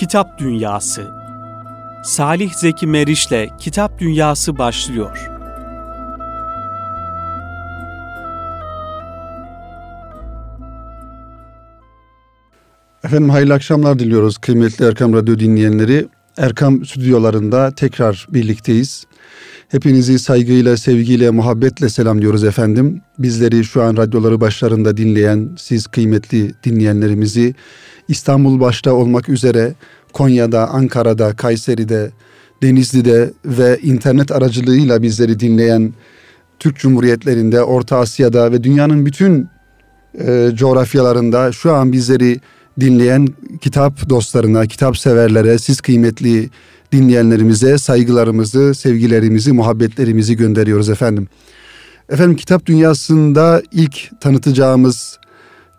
Kitap Dünyası Salih Zeki Meriç'le Kitap Dünyası başlıyor. Efendim hayırlı akşamlar diliyoruz kıymetli Erkam Radyo dinleyenleri. Erkam stüdyolarında tekrar birlikteyiz. Hepinizi saygıyla, sevgiyle, muhabbetle selamlıyoruz efendim. Bizleri şu an radyoları başlarında dinleyen siz kıymetli dinleyenlerimizi İstanbul başta olmak üzere Konya'da, Ankara'da, Kayseri'de, Denizli'de ve internet aracılığıyla bizleri dinleyen Türk Cumhuriyetlerinde, Orta Asya'da ve dünyanın bütün e, coğrafyalarında şu an bizleri dinleyen kitap dostlarına, kitap severlere, siz kıymetli dinleyenlerimize saygılarımızı, sevgilerimizi, muhabbetlerimizi gönderiyoruz efendim. Efendim kitap dünyasında ilk tanıtacağımız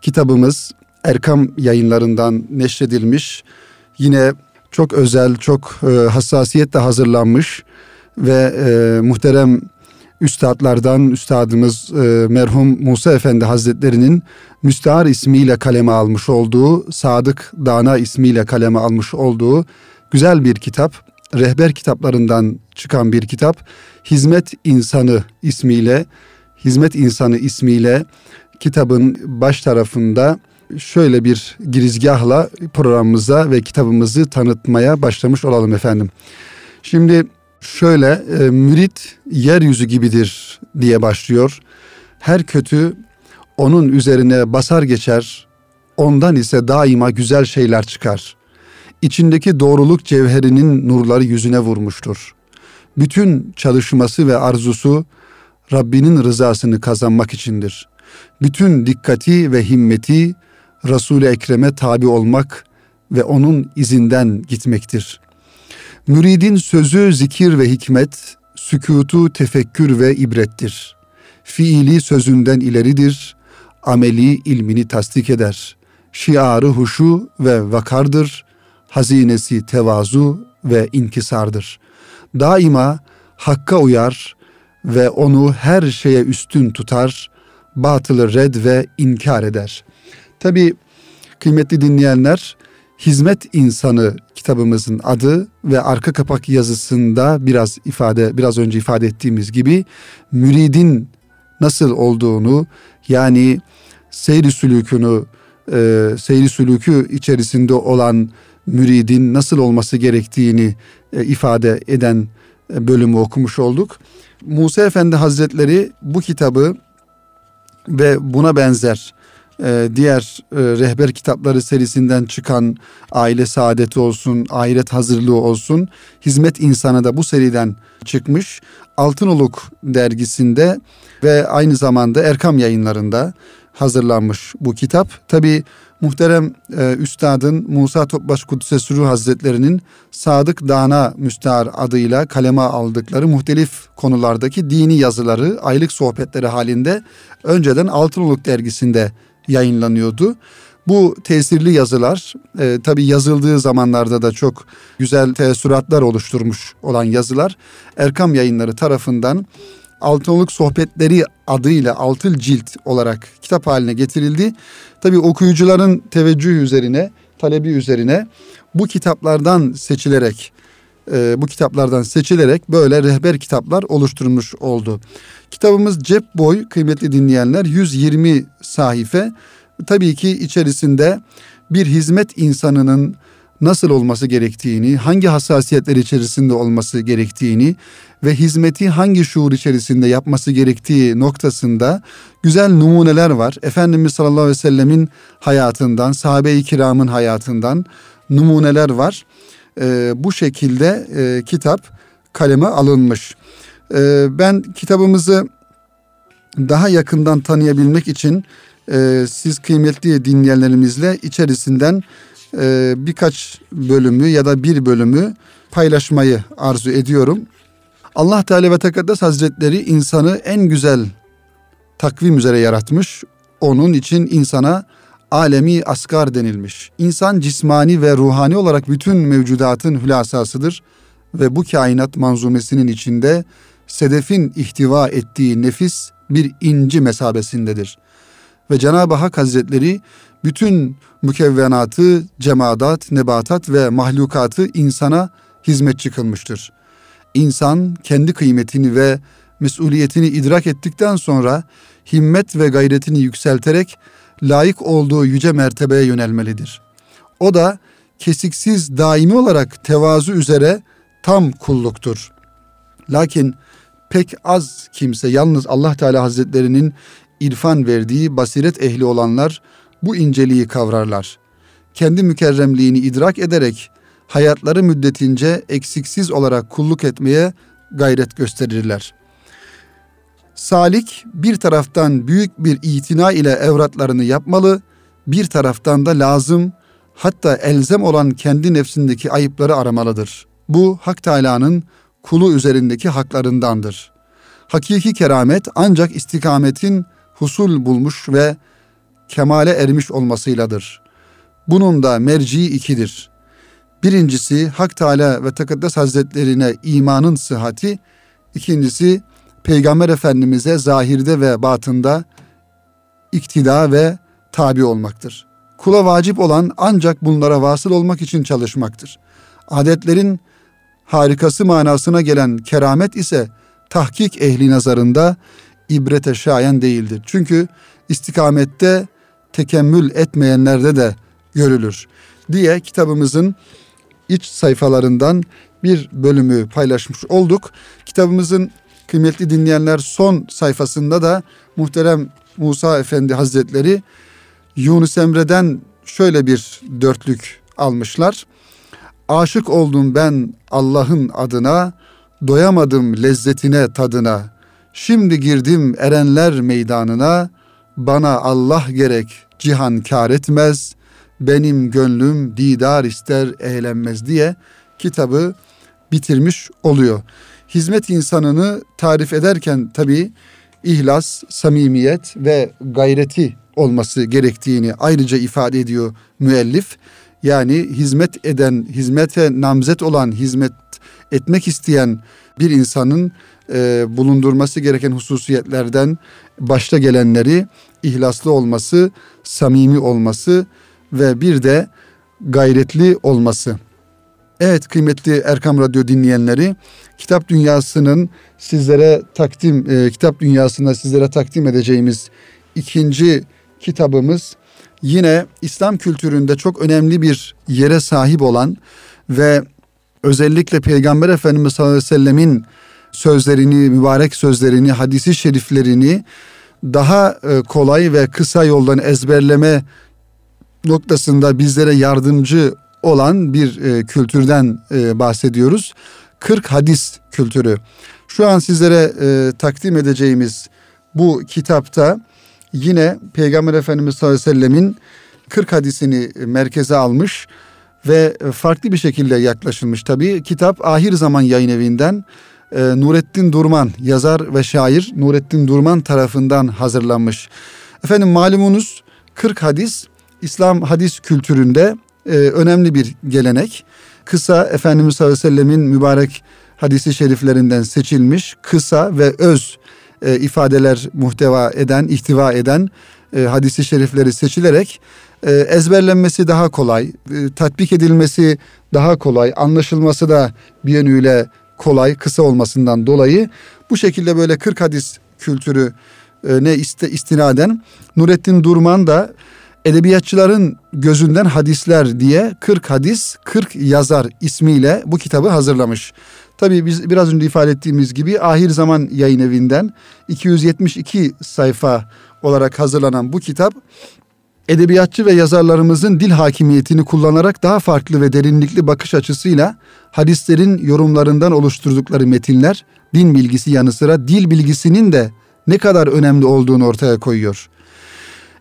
kitabımız Erkam yayınlarından neşredilmiş. Yine çok özel, çok e, hassasiyetle hazırlanmış ve e, muhterem üstadlardan üstadımız e, merhum Musa Efendi Hazretleri'nin Müstahar ismiyle kaleme almış olduğu, Sadık Dana ismiyle kaleme almış olduğu güzel bir kitap. Rehber kitaplarından çıkan bir kitap. Hizmet İnsanı ismiyle, Hizmet İnsanı ismiyle kitabın baş tarafında şöyle bir girizgahla programımıza ve kitabımızı tanıtmaya başlamış olalım efendim. Şimdi şöyle e, mürit yeryüzü gibidir diye başlıyor. Her kötü onun üzerine basar geçer, ondan ise daima güzel şeyler çıkar. İçindeki doğruluk cevherinin nurları yüzüne vurmuştur. Bütün çalışması ve arzusu Rabbinin rızasını kazanmak içindir. Bütün dikkati ve himmeti Resul-i Ekrem'e tabi olmak ve onun izinden gitmektir. Müridin sözü zikir ve hikmet, sükutu tefekkür ve ibrettir. Fiili sözünden ileridir, ameli ilmini tasdik eder. Şiarı huşu ve vakardır, hazinesi tevazu ve inkisardır. Daima hakka uyar ve onu her şeye üstün tutar, batılı red ve inkar eder. Tabi kıymetli dinleyenler, Hizmet İnsanı kitabımızın adı ve arka kapak yazısında biraz ifade biraz önce ifade ettiğimiz gibi müridin nasıl olduğunu yani seyri sülükünü e, seyri sülükü içerisinde olan müridin nasıl olması gerektiğini e, ifade eden e, bölümü okumuş olduk. Musa Efendi Hazretleri bu kitabı ve buna benzer e, diğer e, rehber kitapları serisinden çıkan Aile Saadeti olsun, Ahiret Hazırlığı olsun, Hizmet İnsanı da bu seriden çıkmış. Altınoluk dergisinde ve aynı zamanda Erkam yayınlarında hazırlanmış bu kitap. Tabi muhterem e, üstadın Musa Topbaş Kudüs'e Sürü Hazretlerinin Sadık Dana Müstahar adıyla kaleme aldıkları muhtelif konulardaki dini yazıları, aylık sohbetleri halinde önceden Altınoluk dergisinde yayınlanıyordu. Bu tesirli yazılar e, tabi yazıldığı zamanlarda da çok güzel teessüratlar oluşturmuş olan yazılar Erkam yayınları tarafından Altınoluk Sohbetleri adıyla altıl cilt olarak kitap haline getirildi. Tabi okuyucuların teveccühü üzerine, talebi üzerine bu kitaplardan seçilerek e, bu kitaplardan seçilerek böyle rehber kitaplar oluşturulmuş oldu. Kitabımız cep boy kıymetli dinleyenler 120 sahife. Tabii ki içerisinde bir hizmet insanının nasıl olması gerektiğini, hangi hassasiyetler içerisinde olması gerektiğini ve hizmeti hangi şuur içerisinde yapması gerektiği noktasında güzel numuneler var. Efendimiz sallallahu aleyhi ve sellemin hayatından, sahabe-i kiramın hayatından numuneler var. Ee, bu şekilde e, kitap kaleme alınmış. Ee, ben kitabımızı daha yakından tanıyabilmek için e, siz kıymetli dinleyenlerimizle içerisinden e, birkaç bölümü ya da bir bölümü paylaşmayı arzu ediyorum. Allah Teala ve Tekaddes Hazretleri insanı en güzel takvim üzere yaratmış. Onun için insana alemi asgar denilmiş. İnsan cismani ve ruhani olarak bütün mevcudatın hülasasıdır ve bu kainat manzumesinin içinde sedefin ihtiva ettiği nefis bir inci mesabesindedir. Ve Cenab-ı Hak Hazretleri bütün mükevvenatı, cemadat, nebatat ve mahlukatı insana hizmetçi kılmıştır. İnsan kendi kıymetini ve mesuliyetini idrak ettikten sonra himmet ve gayretini yükselterek layık olduğu yüce mertebeye yönelmelidir. O da kesiksiz daimi olarak tevazu üzere tam kulluktur. Lakin pek az kimse yalnız Allah Teala Hazretlerinin irfan verdiği basiret ehli olanlar bu inceliği kavrarlar. Kendi mükerremliğini idrak ederek hayatları müddetince eksiksiz olarak kulluk etmeye gayret gösterirler. Salik bir taraftan büyük bir itina ile evratlarını yapmalı, bir taraftan da lazım hatta elzem olan kendi nefsindeki ayıpları aramalıdır. Bu Hak Teala'nın kulu üzerindeki haklarındandır. Hakiki keramet ancak istikametin husul bulmuş ve kemale ermiş olmasıyladır. Bunun da merciği ikidir. Birincisi Hak Teala ve Tekaddes Hazretlerine imanın sıhhati, ikincisi Peygamber Efendimiz'e zahirde ve batında iktida ve tabi olmaktır. Kula vacip olan ancak bunlara vasıl olmak için çalışmaktır. Adetlerin harikası manasına gelen keramet ise tahkik ehli nazarında ibrete şayan değildir. Çünkü istikamette tekemmül etmeyenlerde de görülür diye kitabımızın iç sayfalarından bir bölümü paylaşmış olduk. Kitabımızın kıymetli dinleyenler son sayfasında da muhterem Musa Efendi Hazretleri Yunus Emre'den şöyle bir dörtlük almışlar. Aşık oldum ben Allah'ın adına, doyamadım lezzetine tadına. Şimdi girdim erenler meydanına, bana Allah gerek cihan kar etmez, benim gönlüm didar ister eğlenmez diye kitabı bitirmiş oluyor. Hizmet insanını tarif ederken tabii ihlas, samimiyet ve gayreti olması gerektiğini ayrıca ifade ediyor müellif. Yani hizmet eden, hizmete namzet olan, hizmet etmek isteyen bir insanın e, bulundurması gereken hususiyetlerden başta gelenleri ihlaslı olması, samimi olması ve bir de gayretli olması. Evet kıymetli Erkam Radyo dinleyenleri, Kitap Dünyası'nın sizlere takdim, e, Kitap Dünyası'nda sizlere takdim edeceğimiz ikinci kitabımız yine İslam kültüründe çok önemli bir yere sahip olan ve özellikle Peygamber Efendimiz sallallahu aleyhi ve sellemin sözlerini, mübarek sözlerini, hadisi şeriflerini daha e, kolay ve kısa yoldan ezberleme noktasında bizlere yardımcı olan bir e, kültürden e, bahsediyoruz. 40 hadis kültürü. Şu an sizlere takdim edeceğimiz bu kitapta yine Peygamber Efendimiz sallallahu aleyhi ve sellemin 40 hadisini merkeze almış ve farklı bir şekilde yaklaşılmış tabii. Kitap Ahir Zaman Yayın Evi'nden e, Nurettin Durman yazar ve şair Nurettin Durman tarafından hazırlanmış. Efendim malumunuz 40 hadis İslam hadis kültüründe e, önemli bir gelenek. Kısa Efendimiz sallallahu aleyhi ve sellemin mübarek hadisi şeriflerinden seçilmiş kısa ve öz e, ifadeler muhteva eden, ihtiva eden e, hadisi şerifleri seçilerek e, ezberlenmesi daha kolay, e, tatbik edilmesi daha kolay, anlaşılması da bir yönüyle kolay, kısa olmasından dolayı bu şekilde böyle 40 hadis kültürü e, ne iste, istinaden Nurettin Durman da edebiyatçıların gözünden hadisler diye 40 hadis 40 yazar ismiyle bu kitabı hazırlamış. Tabii biz biraz önce ifade ettiğimiz gibi Ahir Zaman Yayın Evi'nden 272 sayfa olarak hazırlanan bu kitap edebiyatçı ve yazarlarımızın dil hakimiyetini kullanarak daha farklı ve derinlikli bakış açısıyla hadislerin yorumlarından oluşturdukları metinler din bilgisi yanı sıra dil bilgisinin de ne kadar önemli olduğunu ortaya koyuyor.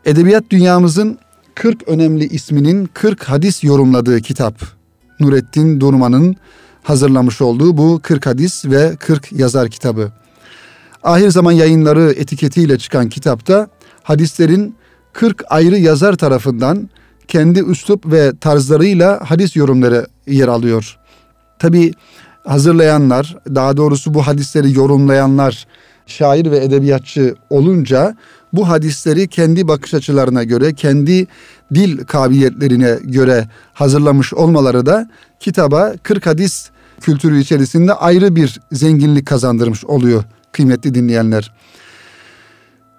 Edebiyat dünyamızın 40 önemli isminin 40 hadis yorumladığı kitap. Nurettin Durman'ın hazırlamış olduğu bu 40 hadis ve 40 yazar kitabı. Ahir zaman yayınları etiketiyle çıkan kitapta hadislerin 40 ayrı yazar tarafından kendi üslup ve tarzlarıyla hadis yorumları yer alıyor. Tabi hazırlayanlar, daha doğrusu bu hadisleri yorumlayanlar şair ve edebiyatçı olunca bu hadisleri kendi bakış açılarına göre, kendi dil kabiliyetlerine göre hazırlamış olmaları da kitaba 40 hadis kültürü içerisinde ayrı bir zenginlik kazandırmış oluyor kıymetli dinleyenler.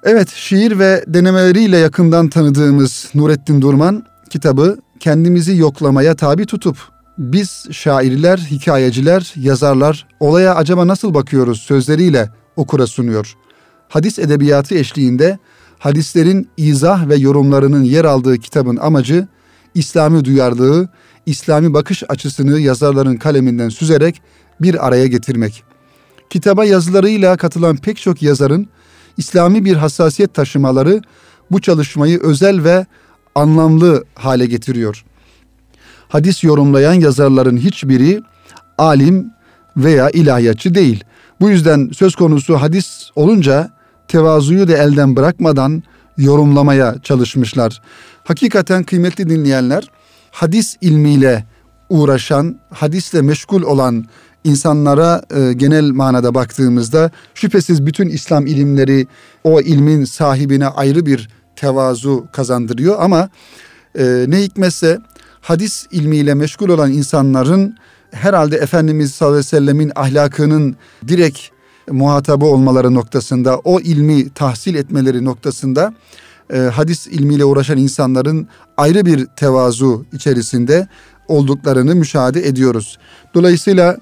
Evet, şiir ve denemeleriyle yakından tanıdığımız Nurettin Durman kitabı kendimizi yoklamaya tabi tutup biz şairler, hikayeciler, yazarlar olaya acaba nasıl bakıyoruz sözleriyle okura sunuyor. Hadis edebiyatı eşliğinde hadislerin izah ve yorumlarının yer aldığı kitabın amacı İslami duyarlılığı, İslami bakış açısını yazarların kaleminden süzerek bir araya getirmek. Kitaba yazılarıyla katılan pek çok yazarın İslami bir hassasiyet taşımaları bu çalışmayı özel ve anlamlı hale getiriyor. Hadis yorumlayan yazarların hiçbiri alim veya ilahiyatçı değil. Bu yüzden söz konusu hadis olunca tevazuyu da elden bırakmadan yorumlamaya çalışmışlar. Hakikaten kıymetli dinleyenler, hadis ilmiyle uğraşan, hadisle meşgul olan insanlara e, genel manada baktığımızda şüphesiz bütün İslam ilimleri o ilmin sahibine ayrı bir tevazu kazandırıyor ama e, ne hikmetse hadis ilmiyle meşgul olan insanların herhalde Efendimiz sallallahu aleyhi ve sellemin ahlakının direkt muhatabı olmaları noktasında, o ilmi tahsil etmeleri noktasında e, hadis ilmiyle uğraşan insanların ayrı bir tevazu içerisinde olduklarını müşahede ediyoruz. Dolayısıyla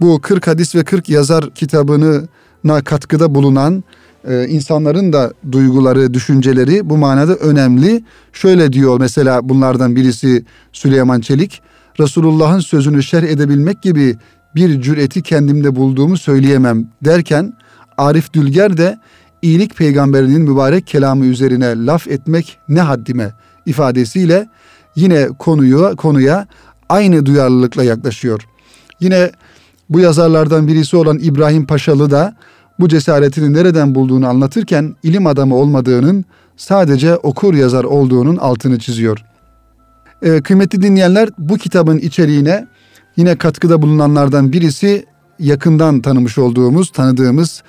bu 40 hadis ve 40 yazar kitabına katkıda bulunan e, insanların da duyguları, düşünceleri bu manada önemli. Şöyle diyor mesela bunlardan birisi Süleyman Çelik. Resulullah'ın sözünü şerh edebilmek gibi bir cüreti kendimde bulduğumu söyleyemem derken Arif Dülger de iyilik peygamberinin mübarek kelamı üzerine laf etmek ne haddime ifadesiyle yine konuyu konuya aynı duyarlılıkla yaklaşıyor. Yine bu yazarlardan birisi olan İbrahim Paşalı da bu cesaretini nereden bulduğunu anlatırken ilim adamı olmadığının sadece okur yazar olduğunun altını çiziyor. Ee, kıymetli dinleyenler bu kitabın içeriğine yine katkıda bulunanlardan birisi yakından tanımış olduğumuz, tanıdığımız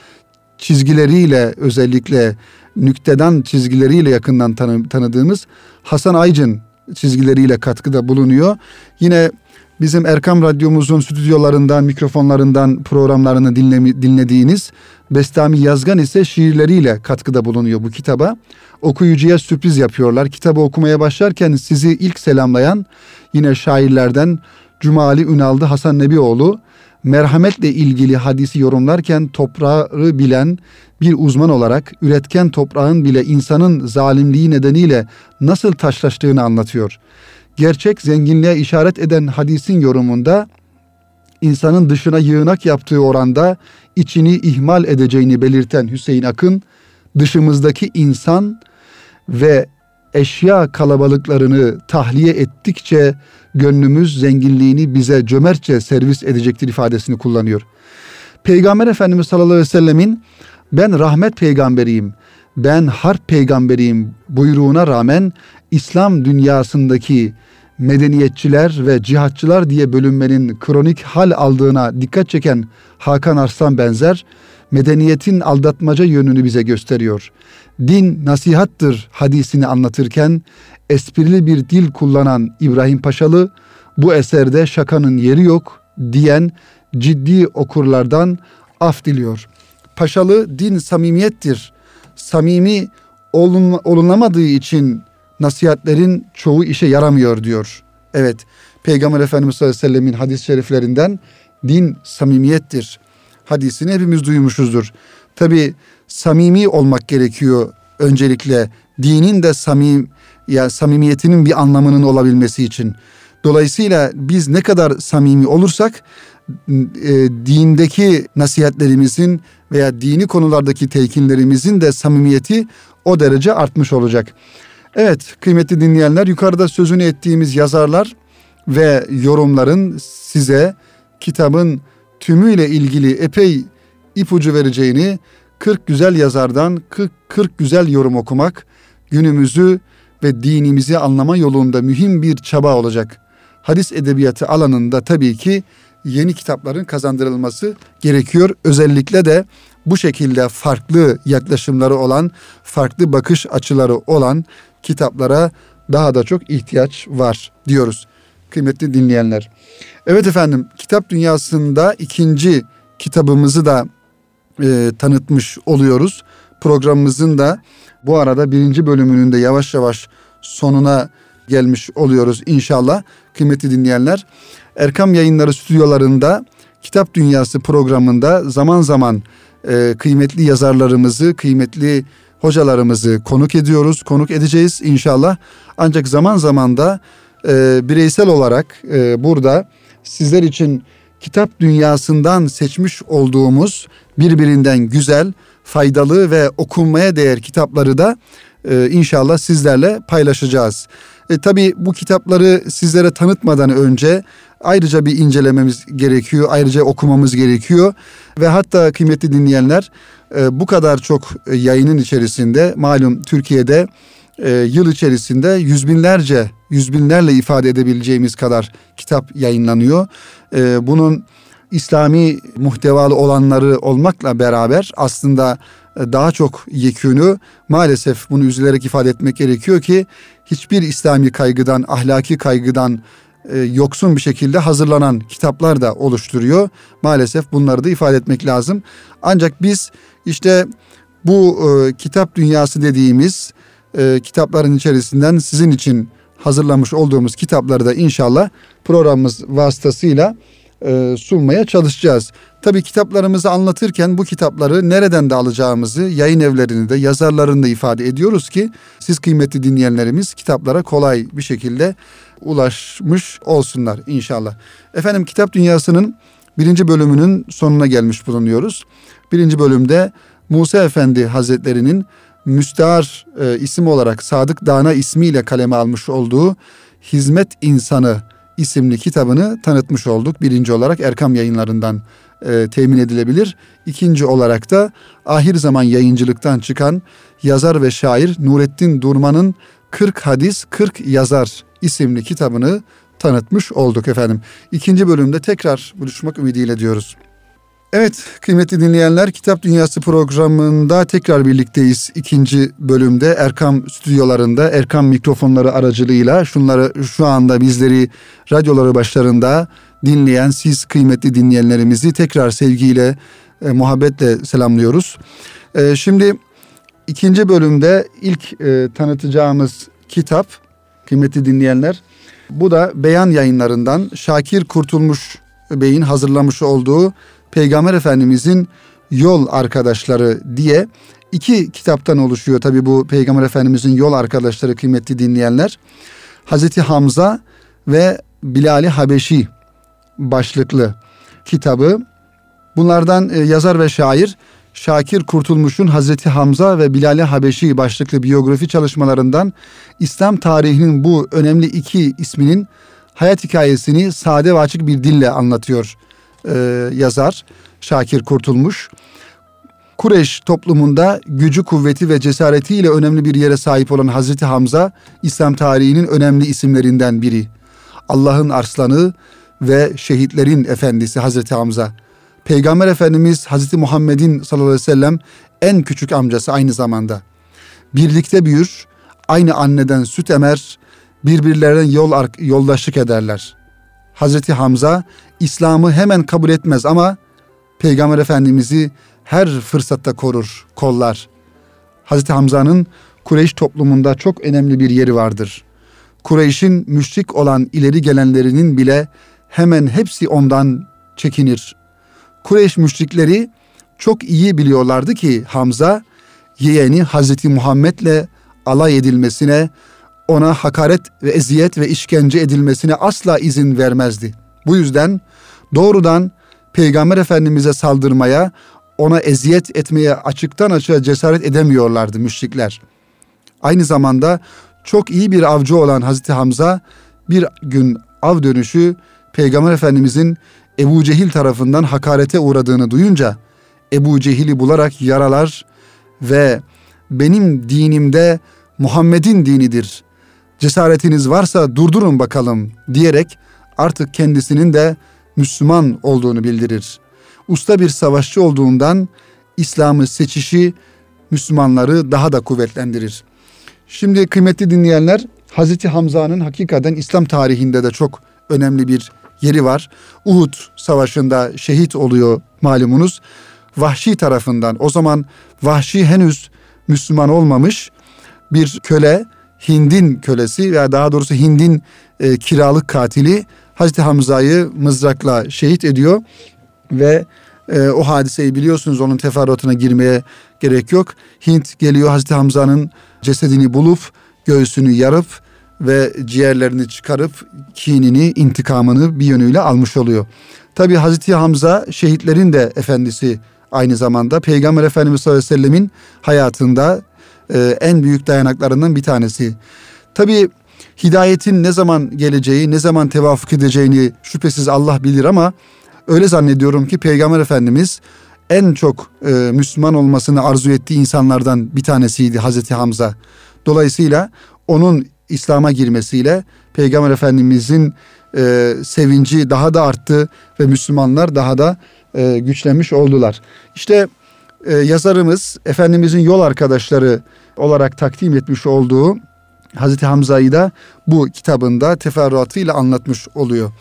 çizgileriyle özellikle nükteden çizgileriyle yakından tanı, tanıdığımız Hasan Aycın çizgileriyle katkıda bulunuyor. Yine bizim Erkam Radyomuzun stüdyolarından, mikrofonlarından programlarını dinle, dinlediğiniz Bestami Yazgan ise şiirleriyle katkıda bulunuyor bu kitaba. Okuyucuya sürpriz yapıyorlar. Kitabı okumaya başlarken sizi ilk selamlayan yine şairlerden Cumali Ünaldı Hasan Nebioğlu merhametle ilgili hadisi yorumlarken toprağı bilen bir uzman olarak üretken toprağın bile insanın zalimliği nedeniyle nasıl taşlaştığını anlatıyor. Gerçek zenginliğe işaret eden hadisin yorumunda insanın dışına yığınak yaptığı oranda içini ihmal edeceğini belirten Hüseyin Akın, dışımızdaki insan ve eşya kalabalıklarını tahliye ettikçe gönlümüz zenginliğini bize cömertçe servis edecektir ifadesini kullanıyor. Peygamber Efendimiz sallallahu aleyhi ve sellemin ben rahmet peygamberiyim, ben harp peygamberiyim buyruğuna rağmen İslam dünyasındaki medeniyetçiler ve cihatçılar diye bölünmenin kronik hal aldığına dikkat çeken Hakan Arslan benzer medeniyetin aldatmaca yönünü bize gösteriyor. Din nasihattır hadisini anlatırken esprili bir dil kullanan İbrahim Paşalı bu eserde şakanın yeri yok diyen ciddi okurlardan af diliyor. Paşalı din samimiyettir. Samimi olun, olunamadığı için nasihatlerin çoğu işe yaramıyor diyor. Evet Peygamber Efendimiz sallallahu aleyhi ve sellemin hadis-i şeriflerinden din samimiyettir. Hadisini hepimiz duymuşuzdur. Tabi samimi olmak gerekiyor öncelikle dinin de samim ya samimiyetinin bir anlamının olabilmesi için. Dolayısıyla biz ne kadar samimi olursak e, dindeki nasihatlerimizin veya dini konulardaki telkinlerimizin de samimiyeti o derece artmış olacak. Evet kıymetli dinleyenler yukarıda sözünü ettiğimiz yazarlar ve yorumların size kitabın tümüyle ilgili epey ipucu vereceğini 40 güzel yazardan 40, 40 güzel yorum okumak günümüzü ve dinimizi anlama yolunda mühim bir çaba olacak. Hadis edebiyatı alanında tabii ki yeni kitapların kazandırılması gerekiyor. Özellikle de bu şekilde farklı yaklaşımları olan, farklı bakış açıları olan kitaplara daha da çok ihtiyaç var diyoruz kıymetli dinleyenler. Evet efendim kitap dünyasında ikinci kitabımızı da e, tanıtmış oluyoruz. Programımızın da bu arada birinci bölümünün de yavaş yavaş sonuna gelmiş oluyoruz inşallah kıymetli dinleyenler. Erkam Yayınları stüdyolarında Kitap Dünyası programında zaman zaman e, kıymetli yazarlarımızı, kıymetli hocalarımızı konuk ediyoruz, konuk edeceğiz inşallah. Ancak zaman zaman da e, bireysel olarak e, burada sizler için kitap dünyasından seçmiş olduğumuz birbirinden güzel, faydalı ve okunmaya değer kitapları da e, inşallah sizlerle paylaşacağız. E, tabii bu kitapları sizlere tanıtmadan önce ayrıca bir incelememiz gerekiyor, ayrıca okumamız gerekiyor ve hatta kıymetli dinleyenler e, bu kadar çok yayının içerisinde malum Türkiye'de e, yıl içerisinde yüz binlerce, yüz binlerle ifade edebileceğimiz kadar kitap yayınlanıyor. E, bunun İslami muhtevalı olanları olmakla beraber aslında e, daha çok yekünü maalesef bunu üzülerek ifade etmek gerekiyor ki hiçbir İslami kaygıdan, ahlaki kaygıdan e, yoksun bir şekilde hazırlanan kitaplar da oluşturuyor. Maalesef bunları da ifade etmek lazım. Ancak biz işte bu e, kitap dünyası dediğimiz e, kitapların içerisinden sizin için hazırlamış olduğumuz kitapları da inşallah programımız vasıtasıyla e, sunmaya çalışacağız. Tabii kitaplarımızı anlatırken bu kitapları nereden de alacağımızı yayın evlerini de yazarlarını da ifade ediyoruz ki siz kıymetli dinleyenlerimiz kitaplara kolay bir şekilde ulaşmış olsunlar inşallah. Efendim kitap dünyasının birinci bölümünün sonuna gelmiş bulunuyoruz. Birinci bölümde Musa Efendi Hazretleri'nin müstahar e, isim olarak Sadık Dana ismiyle kaleme almış olduğu Hizmet İnsanı isimli kitabını tanıtmış olduk. Birinci olarak Erkam yayınlarından e, temin edilebilir. İkinci olarak da ahir zaman yayıncılıktan çıkan yazar ve şair Nurettin Durman'ın 40 hadis 40 yazar isimli kitabını tanıtmış olduk efendim. İkinci bölümde tekrar buluşmak ümidiyle diyoruz. Evet kıymetli dinleyenler Kitap Dünyası programında tekrar birlikteyiz. ikinci bölümde Erkam stüdyolarında Erkam mikrofonları aracılığıyla şunları şu anda bizleri radyoları başlarında dinleyen siz kıymetli dinleyenlerimizi tekrar sevgiyle e, muhabbetle selamlıyoruz. E, şimdi ikinci bölümde ilk e, tanıtacağımız kitap kıymetli dinleyenler bu da Beyan yayınlarından Şakir Kurtulmuş Bey'in hazırlamış olduğu Peygamber Efendimizin yol arkadaşları diye iki kitaptan oluşuyor. Tabi bu Peygamber Efendimizin yol arkadaşları kıymetli dinleyenler. Hazreti Hamza ve Bilali Habeşi başlıklı kitabı. Bunlardan e, yazar ve şair Şakir Kurtulmuş'un Hazreti Hamza ve Bilal Habeşi başlıklı biyografi çalışmalarından İslam tarihinin bu önemli iki isminin hayat hikayesini sade ve açık bir dille anlatıyor e, yazar Şakir Kurtulmuş. Kureş toplumunda gücü, kuvveti ve cesaretiyle önemli bir yere sahip olan Hazreti Hamza, İslam tarihinin önemli isimlerinden biri. Allah'ın arslanı ve şehitlerin efendisi Hazreti Hamza. Peygamber Efendimiz Hazreti Muhammed'in sallallahu aleyhi ve sellem en küçük amcası aynı zamanda. Birlikte büyür, aynı anneden süt emer, birbirlerine yol yoldaşlık ederler. Hazreti Hamza İslam'ı hemen kabul etmez ama Peygamber Efendimiz'i her fırsatta korur, kollar. Hazreti Hamza'nın Kureyş toplumunda çok önemli bir yeri vardır. Kureyş'in müşrik olan ileri gelenlerinin bile hemen hepsi ondan çekinir. Kureyş müşrikleri çok iyi biliyorlardı ki Hamza yeğeni Hazreti Muhammed'le alay edilmesine, ona hakaret ve eziyet ve işkence edilmesine asla izin vermezdi. Bu yüzden doğrudan Peygamber Efendimiz'e saldırmaya, ona eziyet etmeye açıktan açığa cesaret edemiyorlardı müşrikler. Aynı zamanda çok iyi bir avcı olan Hazreti Hamza bir gün av dönüşü Peygamber Efendimizin Ebu Cehil tarafından hakarete uğradığını duyunca Ebu Cehil'i bularak yaralar ve benim dinimde Muhammed'in dinidir. Cesaretiniz varsa durdurun bakalım diyerek artık kendisinin de Müslüman olduğunu bildirir. Usta bir savaşçı olduğundan İslam'ı seçişi Müslümanları daha da kuvvetlendirir. Şimdi kıymetli dinleyenler Hazreti Hamza'nın hakikaten İslam tarihinde de çok önemli bir yeri var. Uhud Savaşı'nda şehit oluyor malumunuz. Vahşi tarafından o zaman Vahşi henüz Müslüman olmamış bir köle Hind'in kölesi veya daha doğrusu Hind'in e, kiralık katili Hazreti Hamza'yı mızrakla şehit ediyor ve e, o hadiseyi biliyorsunuz onun teferruatına girmeye gerek yok. Hint geliyor Hazreti Hamza'nın cesedini bulup göğsünü yarıp ve ciğerlerini çıkarıp kinini, intikamını bir yönüyle almış oluyor. Tabi Hazreti Hamza şehitlerin de efendisi aynı zamanda Peygamber Efendimiz sallallahu aleyhi ve sellemin hayatında e, en büyük dayanaklarından bir tanesi. Tabi hidayetin ne zaman geleceği, ne zaman tevafuk edeceğini şüphesiz Allah bilir ama öyle zannediyorum ki Peygamber Efendimiz en çok e, Müslüman olmasını arzu ettiği insanlardan bir tanesiydi Hazreti Hamza. Dolayısıyla onun İslam'a girmesiyle Peygamber Efendimizin e, sevinci daha da arttı ve Müslümanlar daha da e, güçlenmiş oldular. İşte e, yazarımız Efendimizin yol arkadaşları olarak takdim etmiş olduğu Hazreti Hamza'yı da bu kitabında teferruatıyla anlatmış oluyor.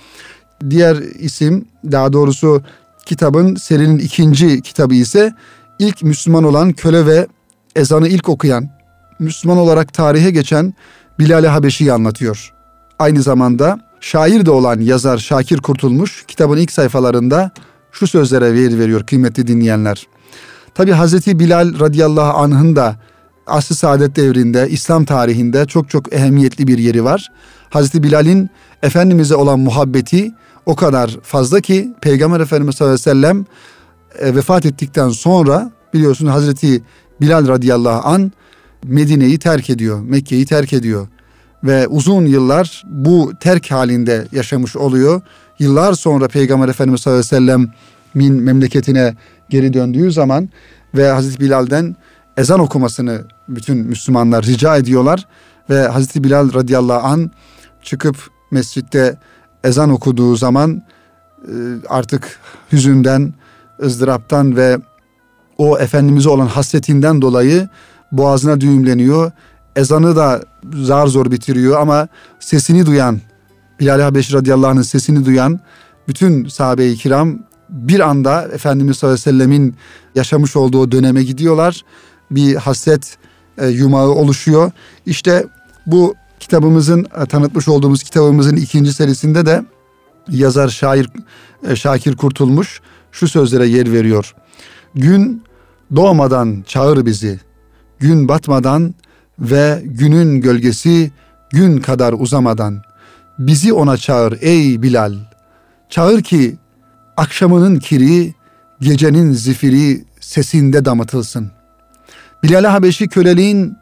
Diğer isim daha doğrusu kitabın serinin ikinci kitabı ise ilk Müslüman olan köle ve ezanı ilk okuyan, Müslüman olarak tarihe geçen Bilal-i Habeşi'yi anlatıyor. Aynı zamanda şair de olan yazar Şakir Kurtulmuş kitabın ilk sayfalarında şu sözlere yer veriyor kıymetli dinleyenler. Tabi Hazreti Bilal radıyallahu anh'ın da asr-ı saadet devrinde İslam tarihinde çok çok ehemmiyetli bir yeri var. Hazreti Bilal'in Efendimiz'e olan muhabbeti o kadar fazla ki Peygamber Efendimiz sallallahu aleyhi ve sellem e, vefat ettikten sonra biliyorsunuz Hazreti Bilal radıyallahu an Medine'yi terk ediyor, Mekke'yi terk ediyor ve uzun yıllar bu terk halinde yaşamış oluyor. Yıllar sonra Peygamber Efendimiz sallallahu aleyhi ve sellem'in memleketine geri döndüğü zaman ve Hazreti Bilal'den ezan okumasını bütün Müslümanlar rica ediyorlar ve Hazreti Bilal radıyallahu an çıkıp mescitte ezan okuduğu zaman e, artık hüzünden, ızdıraptan ve o Efendimiz'e olan hasretinden dolayı boğazına düğümleniyor. Ezanı da zar zor bitiriyor ama sesini duyan, Bilal Habeşi radıyallahu anh'ın sesini duyan bütün sahabe-i kiram bir anda Efendimiz sallallahu aleyhi ve sellemin yaşamış olduğu döneme gidiyorlar. Bir hasret e, yumağı oluşuyor. İşte bu kitabımızın e, tanıtmış olduğumuz kitabımızın ikinci serisinde de yazar şair e, Şakir Kurtulmuş şu sözlere yer veriyor. Gün doğmadan çağır bizi. Gün batmadan ve günün gölgesi gün kadar uzamadan bizi ona çağır ey Bilal. Çağır ki akşamının kiri, gecenin zifiri sesinde damıtılsın. Bilal Habeşi köleliğin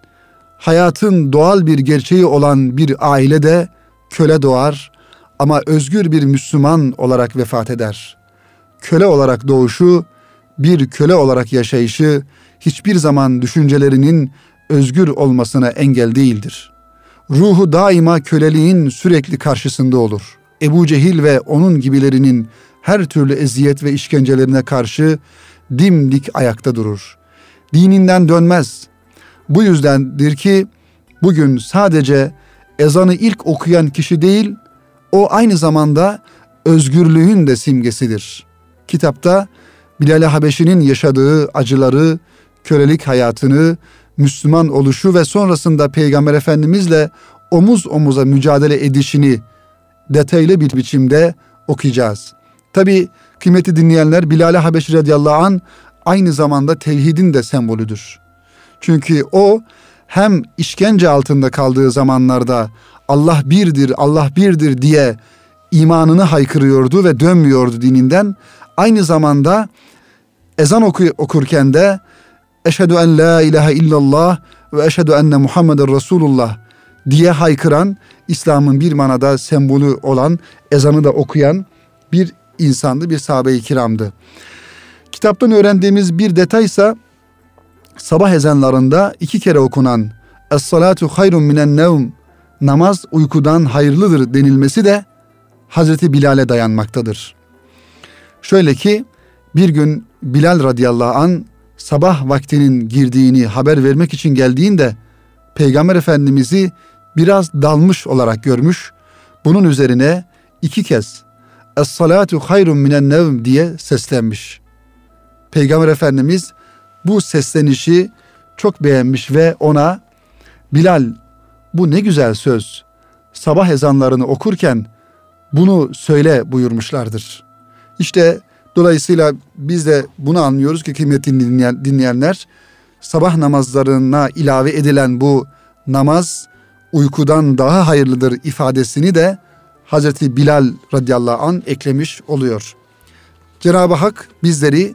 hayatın doğal bir gerçeği olan bir ailede köle doğar ama özgür bir Müslüman olarak vefat eder. Köle olarak doğuşu, bir köle olarak yaşayışı hiçbir zaman düşüncelerinin özgür olmasına engel değildir. Ruhu daima köleliğin sürekli karşısında olur. Ebu Cehil ve onun gibilerinin her türlü eziyet ve işkencelerine karşı dimdik ayakta durur. Dininden dönmez. Bu yüzdendir ki bugün sadece ezanı ilk okuyan kişi değil, o aynı zamanda özgürlüğün de simgesidir. Kitapta Bilal Habeşi'nin yaşadığı acıları, kölelik hayatını, Müslüman oluşu ve sonrasında Peygamber Efendimizle omuz omuza mücadele edişini detaylı bir biçimde okuyacağız. Tabi kıymeti dinleyenler Bilal-i Habeşi radıyallahu an aynı zamanda tevhidin de sembolüdür. Çünkü o hem işkence altında kaldığı zamanlarda Allah birdir, Allah birdir diye imanını haykırıyordu ve dönmüyordu dininden. Aynı zamanda ezan oku okurken de eşhedü en la ilahe illallah ve eşhedü enne Muhammeden Resulullah diye haykıran İslam'ın bir manada sembolü olan ezanı da okuyan bir insandı, bir sahabe-i kiramdı. Kitaptan öğrendiğimiz bir detaysa sabah ezanlarında iki kere okunan Es-salatu hayrun minen nevm namaz uykudan hayırlıdır denilmesi de Hazreti Bilal'e dayanmaktadır. Şöyle ki bir gün Bilal radıyallahu an sabah vaktinin girdiğini haber vermek için geldiğinde Peygamber Efendimiz'i biraz dalmış olarak görmüş. Bunun üzerine iki kez Es-salatu hayrun minen nevm diye seslenmiş. Peygamber Efendimiz bu seslenişi çok beğenmiş ve ona Bilal bu ne güzel söz. Sabah ezanlarını okurken bunu söyle buyurmuşlardır. İşte dolayısıyla biz de bunu anlıyoruz ki kıymetli dinleyen, dinleyenler sabah namazlarına ilave edilen bu namaz uykudan daha hayırlıdır ifadesini de Hazreti Bilal radıyallahu an eklemiş oluyor. Cenab-ı Hak bizleri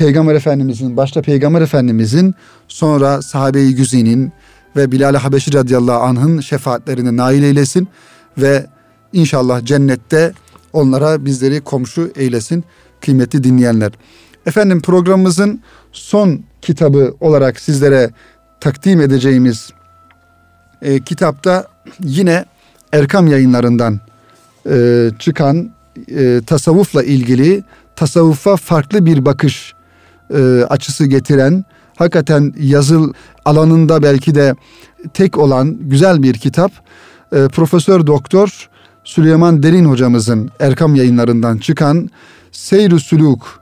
Peygamber Efendimizin, başta Peygamber Efendimizin, sonra sahabe-i güzinin ve Bilal-i Habeşi radıyallahu anh'ın şefaatlerine nail eylesin ve inşallah cennette onlara bizleri komşu eylesin kıymetli dinleyenler. Efendim programımızın son kitabı olarak sizlere takdim edeceğimiz e, kitapta yine Erkam yayınlarından e, çıkan e, tasavvufla ilgili tasavvufa farklı bir bakış e, açısı getiren hakikaten yazıl alanında belki de tek olan güzel bir kitap. E, Profesör Doktor Süleyman Derin hocamızın Erkam yayınlarından çıkan Seyr-i Süluk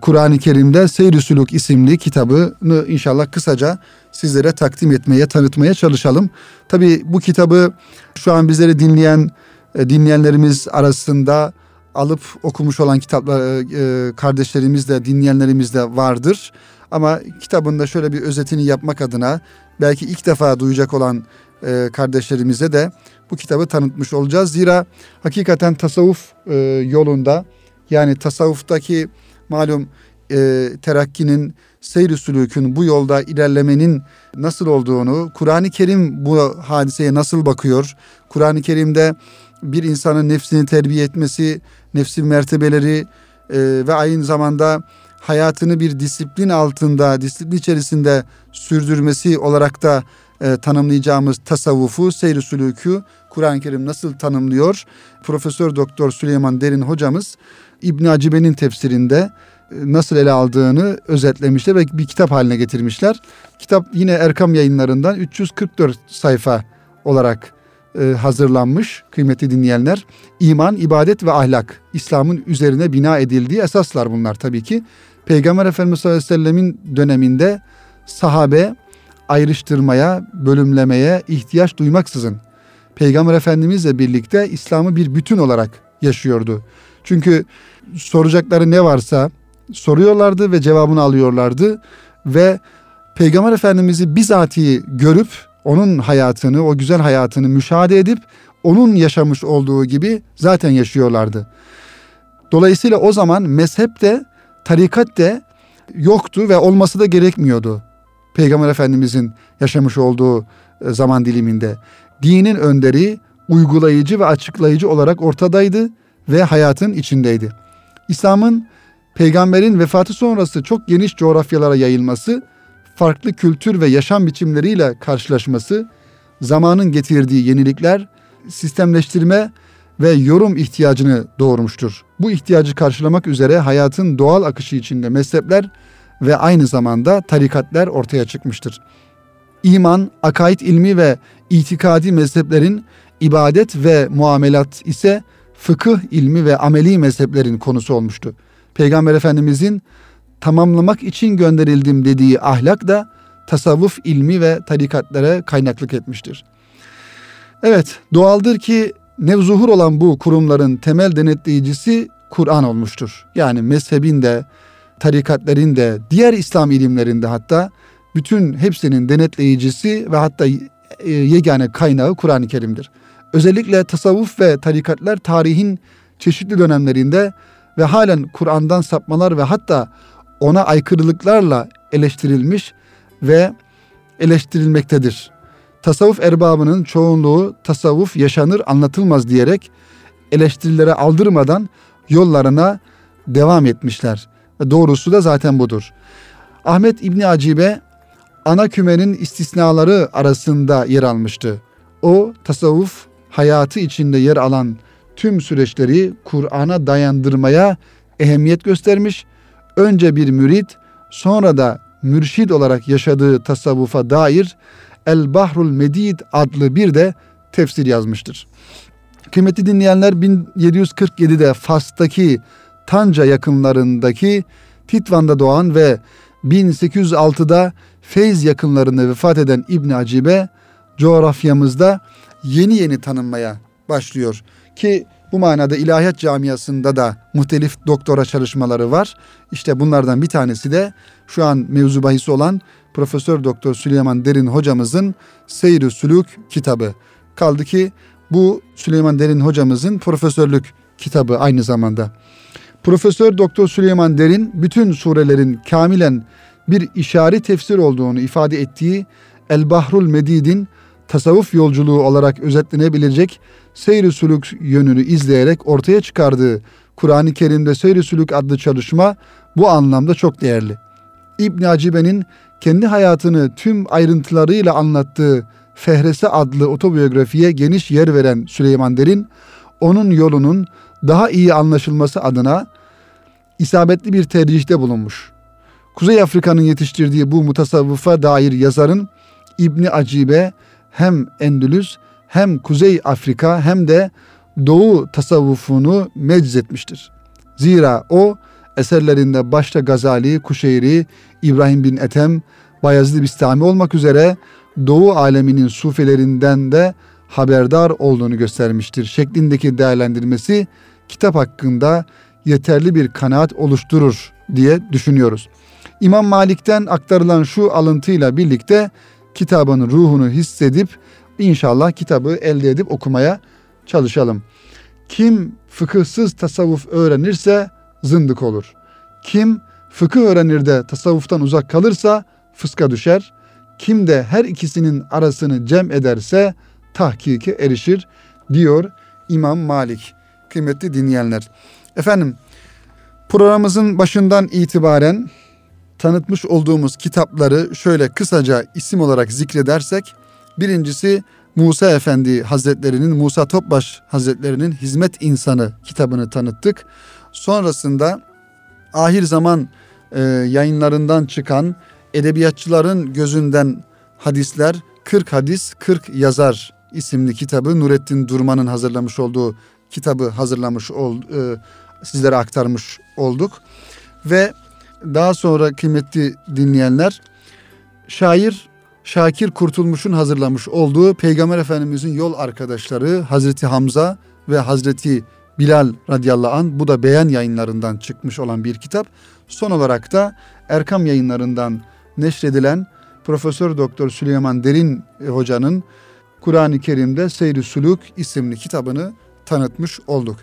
Kur'an-ı Kerim'de Seyr-i Süluk isimli kitabını inşallah kısaca sizlere takdim etmeye, tanıtmaya çalışalım. Tabi bu kitabı şu an bizleri dinleyen e, dinleyenlerimiz arasında alıp okumuş olan kitaplar e, e, kardeşlerimiz de dinleyenlerimiz de vardır. Ama kitabında şöyle bir özetini yapmak adına belki ilk defa duyacak olan kardeşlerimize de bu kitabı tanıtmış olacağız. Zira hakikaten tasavvuf yolunda yani tasavvuftaki malum e, terakkinin, seyr sülükün, bu yolda ilerlemenin nasıl olduğunu, Kur'an-ı Kerim bu hadiseye nasıl bakıyor, Kur'an-ı Kerim'de bir insanın nefsini terbiye etmesi, nefsin mertebeleri e, ve aynı zamanda hayatını bir disiplin altında, disiplin içerisinde sürdürmesi olarak da e, tanımlayacağımız tasavvufu, seyr sülükü Kur'an-ı Kerim nasıl tanımlıyor? Profesör Doktor Süleyman Derin hocamız İbn Acibe'nin tefsirinde e, nasıl ele aldığını özetlemişler ve bir kitap haline getirmişler. Kitap yine Erkam yayınlarından 344 sayfa olarak hazırlanmış kıymetli dinleyenler. İman, ibadet ve ahlak İslam'ın üzerine bina edildiği esaslar bunlar tabii ki. Peygamber Efendimiz sallallahu aleyhi ve sellemin döneminde sahabe ayrıştırmaya, bölümlemeye ihtiyaç duymaksızın Peygamber Efendimizle birlikte İslam'ı bir bütün olarak yaşıyordu. Çünkü soracakları ne varsa soruyorlardı ve cevabını alıyorlardı ve Peygamber Efendimiz'i bizatihi görüp onun hayatını, o güzel hayatını müşahede edip onun yaşamış olduğu gibi zaten yaşıyorlardı. Dolayısıyla o zaman mezhep de tarikat de yoktu ve olması da gerekmiyordu. Peygamber Efendimizin yaşamış olduğu e, zaman diliminde. Dinin önderi, uygulayıcı ve açıklayıcı olarak ortadaydı ve hayatın içindeydi. İslam'ın peygamberin vefatı sonrası çok geniş coğrafyalara yayılması, farklı kültür ve yaşam biçimleriyle karşılaşması, zamanın getirdiği yenilikler, sistemleştirme ve yorum ihtiyacını doğurmuştur. Bu ihtiyacı karşılamak üzere hayatın doğal akışı içinde mezhepler ve aynı zamanda tarikatlar ortaya çıkmıştır. İman, akaid ilmi ve itikadi mezheplerin ibadet ve muamelat ise fıkıh ilmi ve ameli mezheplerin konusu olmuştu. Peygamber Efendimizin tamamlamak için gönderildim dediği ahlak da tasavvuf ilmi ve tarikatlara kaynaklık etmiştir. Evet, doğaldır ki nevzuhur olan bu kurumların temel denetleyicisi Kur'an olmuştur. Yani mezhebin de, tarikatlerin de, diğer İslam ilimlerinde hatta bütün hepsinin denetleyicisi ve hatta e, yegane kaynağı Kur'an-ı Kerim'dir. Özellikle tasavvuf ve tarikatlar tarihin çeşitli dönemlerinde ve halen Kur'an'dan sapmalar ve hatta ona aykırılıklarla eleştirilmiş ve eleştirilmektedir. Tasavvuf erbabının çoğunluğu tasavvuf yaşanır anlatılmaz diyerek eleştirilere aldırmadan yollarına devam etmişler. Doğrusu da zaten budur. Ahmet İbni Acibe ana kümenin istisnaları arasında yer almıştı. O tasavvuf hayatı içinde yer alan tüm süreçleri Kur'an'a dayandırmaya ehemmiyet göstermiş. Önce bir mürit, sonra da mürşid olarak yaşadığı tasavvufa dair El Bahrul Medid adlı bir de tefsir yazmıştır. Kıymetli dinleyenler 1747'de Fas'taki Tanca yakınlarındaki Titvan'da doğan ve 1806'da Feyz yakınlarında vefat eden İbn Acibe coğrafyamızda yeni yeni tanınmaya başlıyor. Ki bu manada ilahiyat camiasında da muhtelif doktora çalışmaları var. İşte bunlardan bir tanesi de şu an mevzu bahisi olan Profesör Doktor Süleyman Derin hocamızın Seyri Sülük kitabı. Kaldı ki bu Süleyman Derin hocamızın profesörlük kitabı aynı zamanda. Profesör Doktor Süleyman Derin bütün surelerin kamilen bir işari tefsir olduğunu ifade ettiği El Bahrul Medid'in tasavvuf yolculuğu olarak özetlenebilecek seyri sülük yönünü izleyerek ortaya çıkardığı Kur'an-ı Kerim'de Seyri Sülük adlı çalışma bu anlamda çok değerli. İbn Acibe'nin kendi hayatını tüm ayrıntılarıyla anlattığı Fehrese adlı otobiyografiye geniş yer veren Süleyman Derin, onun yolunun daha iyi anlaşılması adına isabetli bir tercihte bulunmuş. Kuzey Afrika'nın yetiştirdiği bu mutasavvıfa dair yazarın İbni Acibe hem Endülüs hem Kuzey Afrika hem de Doğu tasavvufunu meczetmiştir. Zira o eserlerinde başta Gazali, Kuşeyri, İbrahim bin Ethem, Bayezid Bistami olmak üzere Doğu aleminin sufilerinden de haberdar olduğunu göstermiştir. Şeklindeki değerlendirmesi kitap hakkında yeterli bir kanaat oluşturur diye düşünüyoruz. İmam Malik'ten aktarılan şu alıntıyla birlikte kitabın ruhunu hissedip inşallah kitabı elde edip okumaya çalışalım. Kim fıkıhsız tasavvuf öğrenirse zındık olur. Kim fıkıh öğrenir de tasavvuftan uzak kalırsa fıska düşer. Kim de her ikisinin arasını cem ederse tahkike erişir diyor İmam Malik. Kıymetli dinleyenler. Efendim programımızın başından itibaren tanıtmış olduğumuz kitapları şöyle kısaca isim olarak zikredersek birincisi Musa Efendi Hazretlerinin Musa Topbaş Hazretlerinin Hizmet İnsanı kitabını tanıttık. Sonrasında ahir zaman e, yayınlarından çıkan edebiyatçıların gözünden hadisler 40 hadis 40 yazar isimli kitabı Nurettin Durman'ın hazırlamış olduğu kitabı hazırlamış ol, e, sizlere aktarmış olduk. Ve daha sonra kıymetli dinleyenler şair Şakir Kurtulmuş'un hazırlamış olduğu Peygamber Efendimizin yol arkadaşları Hazreti Hamza ve Hazreti Bilal radıyallahu an bu da beyan yayınlarından çıkmış olan bir kitap. Son olarak da Erkam yayınlarından neşredilen Profesör Doktor Süleyman Derin e, hocanın Kur'an-ı Kerim'de Seyri Suluk isimli kitabını tanıtmış olduk.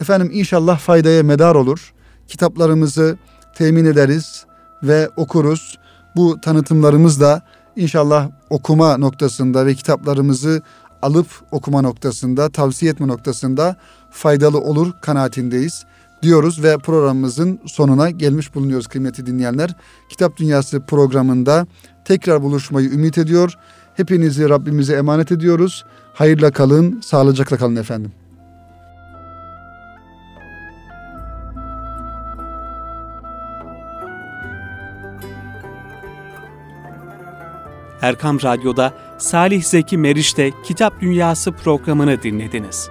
Efendim inşallah faydaya medar olur. Kitaplarımızı temin ederiz ve okuruz. Bu tanıtımlarımız da inşallah okuma noktasında ve kitaplarımızı alıp okuma noktasında, tavsiye etme noktasında faydalı olur kanaatindeyiz diyoruz ve programımızın sonuna gelmiş bulunuyoruz kıymetli dinleyenler. Kitap Dünyası programında tekrar buluşmayı ümit ediyor. Hepinizi Rabbimize emanet ediyoruz. Hayırla kalın, sağlıcakla kalın efendim. Erkam Radyo'da Salih Zeki Meriç'te Kitap Dünyası programını dinlediniz.